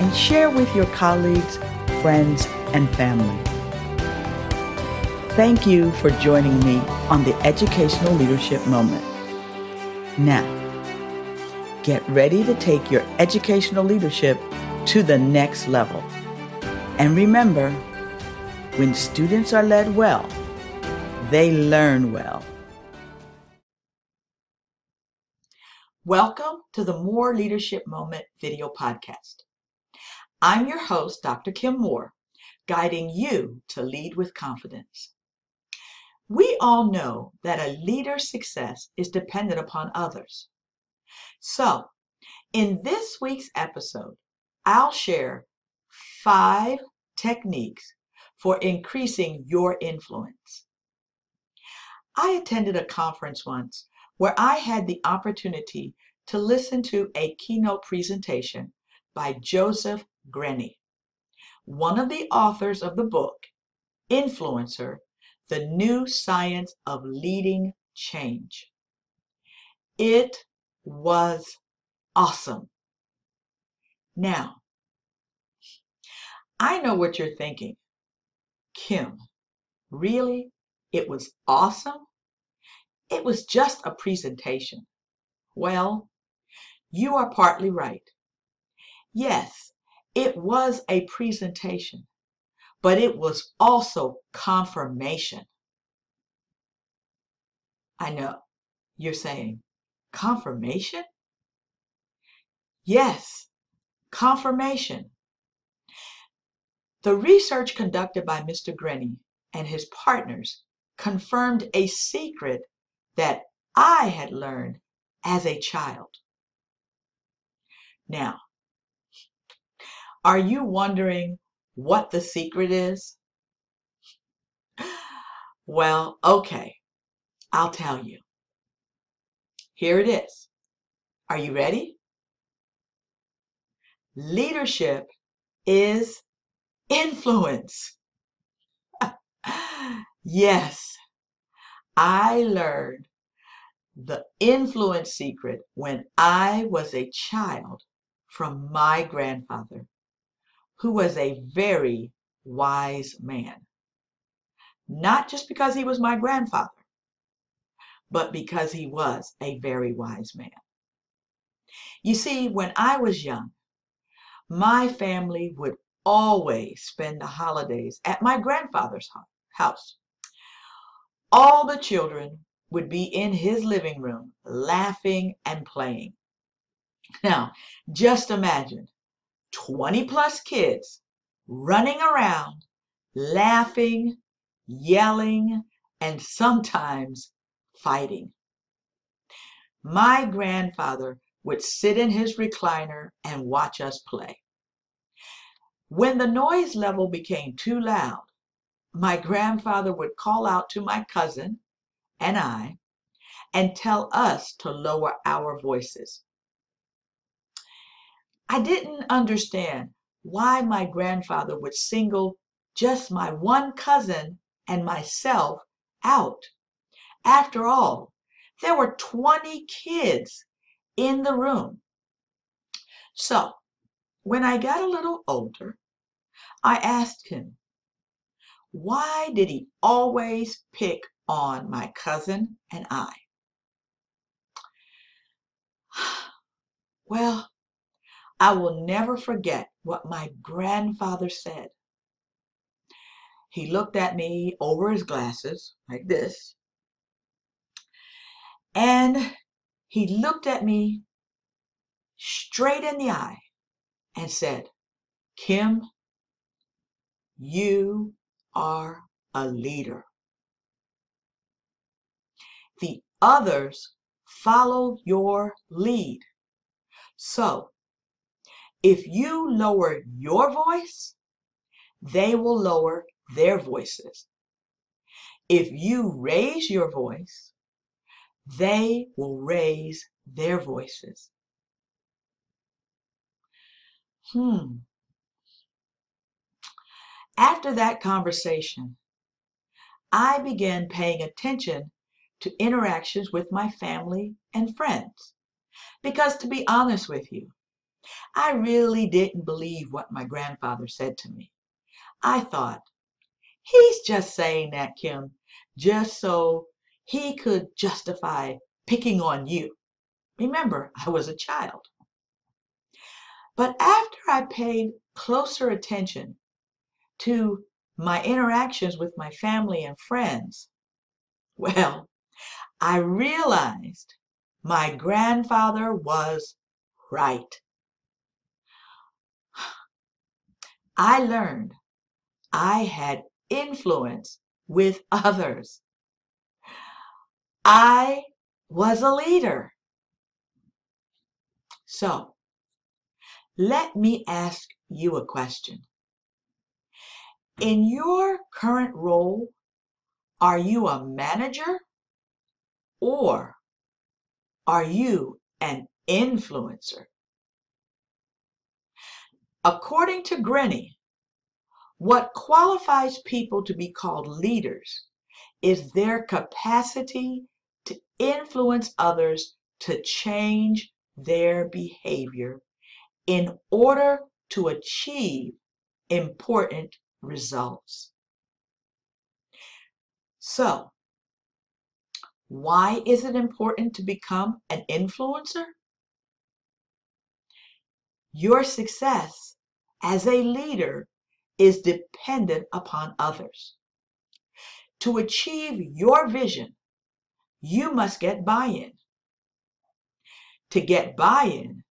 and share with your colleagues, friends, and family. Thank you for joining me on the Educational Leadership Moment. Now, get ready to take your educational leadership to the next level. And remember, when students are led well, they learn well. Welcome to the MOORE Leadership Moment video podcast. I'm your host, Dr. Kim Moore, guiding you to lead with confidence. We all know that a leader's success is dependent upon others. So, in this week's episode, I'll share five techniques for increasing your influence. I attended a conference once where I had the opportunity to listen to a keynote presentation by Joseph Grenny, one of the authors of the book, Influencer the new science of leading change. It was awesome. Now, I know what you're thinking. Kim, really? It was awesome? It was just a presentation. Well, you are partly right. Yes, it was a presentation, but it was also confirmation. I know you're saying, confirmation? Yes, confirmation. The research conducted by Mr. Grenny and his partners confirmed a secret that I had learned as a child. Now, are you wondering what the secret is? Well, okay, I'll tell you. Here it is. Are you ready? Leadership is influence. yes, I learned the influence secret when I was a child from my grandfather who was a very wise man. Not just because he was my grandfather, but because he was a very wise man. You see, when I was young, my family would always spend the holidays at my grandfather's house. All the children would be in his living room laughing and playing. Now, just imagine 20 plus kids running around, laughing, yelling, and sometimes fighting. My grandfather would sit in his recliner and watch us play. When the noise level became too loud, my grandfather would call out to my cousin and I and tell us to lower our voices. I didn't understand why my grandfather would single just my one cousin and myself out. After all, there were 20 kids in the room. So, when I got a little older, I asked him, why did he always pick on my cousin and I? Well, I will never forget what my grandfather said. He looked at me over his glasses like this, and he looked at me straight in the eye and said, Kim, you are a leader. The others follow your lead. So, if you lower your voice, they will lower their voices. If you raise your voice, they will raise their voices. Hmm. After that conversation, I began paying attention to interactions with my family and friends. Because to be honest with you, I really didn't believe what my grandfather said to me. I thought, he's just saying that, Kim, just so he could justify picking on you. Remember, I was a child. But after I paid closer attention to my interactions with my family and friends, well, I realized my grandfather was right. I learned I had influence with others. I was a leader. So, let me ask you a question. In your current role, are you a manager or are you an influencer? According to Grenny, what qualifies people to be called leaders is their capacity to influence others to change their behavior in order to achieve important results. So, why is it important to become an influencer? Your success as a leader is dependent upon others. To achieve your vision, you must get buy in. To get buy in,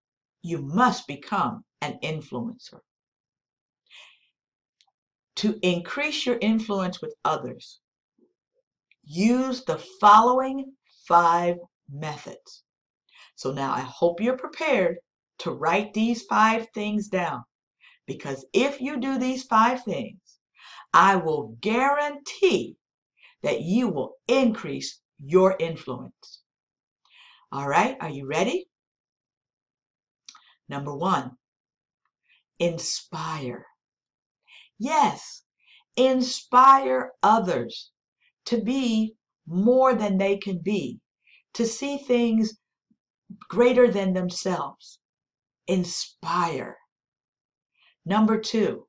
you must become an influencer. To increase your influence with others, use the following five methods. So now I hope you're prepared to write these five things down. Because if you do these five things, I will guarantee that you will increase your influence. All right, are you ready? Number one, inspire. Yes, inspire others to be more than they can be, to see things greater than themselves. Inspire. Number two,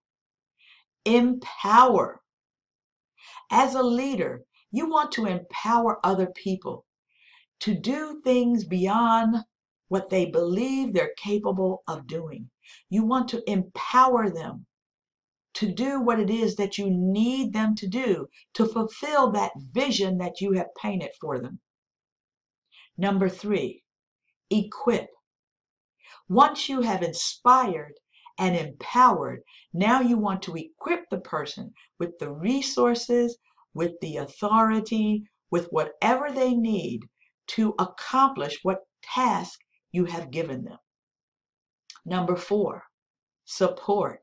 empower. As a leader, you want to empower other people to do things beyond what they believe they're capable of doing. You want to empower them to do what it is that you need them to do to fulfill that vision that you have painted for them. Number three, equip. Once you have inspired and empowered, now you want to equip the person with the resources, with the authority, with whatever they need to accomplish what task you have given them. Number four, support.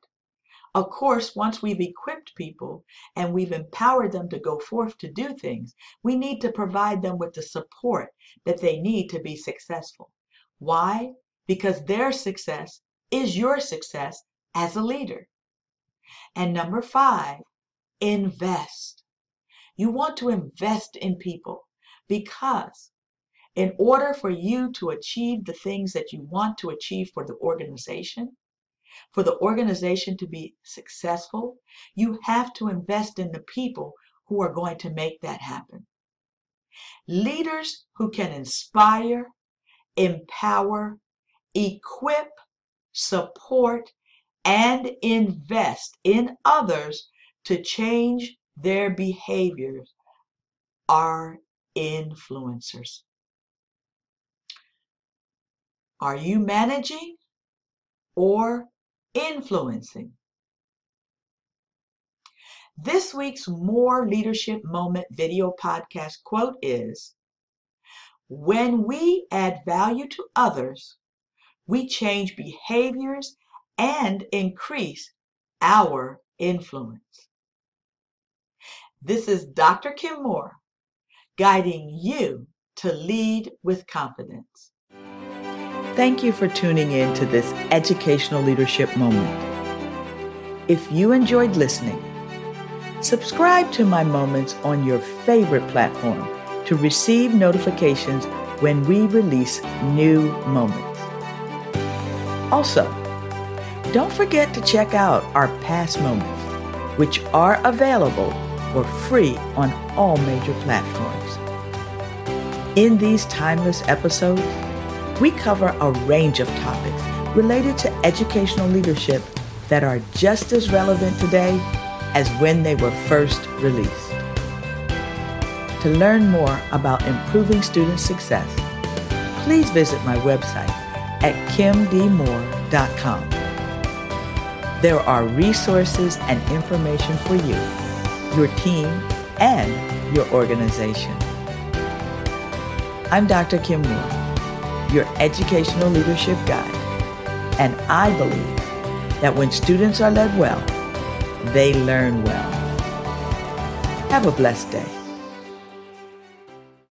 Of course, once we've equipped people and we've empowered them to go forth to do things, we need to provide them with the support that they need to be successful. Why? Because their success is your success as a leader. And number five, invest. You want to invest in people because in order for you to achieve the things that you want to achieve for the organization, for the organization to be successful, you have to invest in the people who are going to make that happen. Leaders who can inspire, empower, equip, support, and invest in others to change their behaviors are influencers. Are you managing or influencing? This week's MOORE Leadership Moment video podcast quote is When we add value to others, we change behaviors and increase our influence. This is Dr. Kim Moore guiding you to lead with confidence. Thank you for tuning in to this educational leadership moment. If you enjoyed listening, subscribe to my moments on your favorite platform to receive notifications when we release new moments. Also, don't forget to check out our past moments, which are available for free on all major platforms. In these timeless episodes, we cover a range of topics related to educational leadership that are just as relevant today as when they were first released. To learn more about improving student success, please visit my website at kimdmoore.com. There are resources and information for you, your team, and your organization. I'm Dr. Kim Moore your educational leadership guide. And I believe that when students are led well, they learn well. Have a blessed day.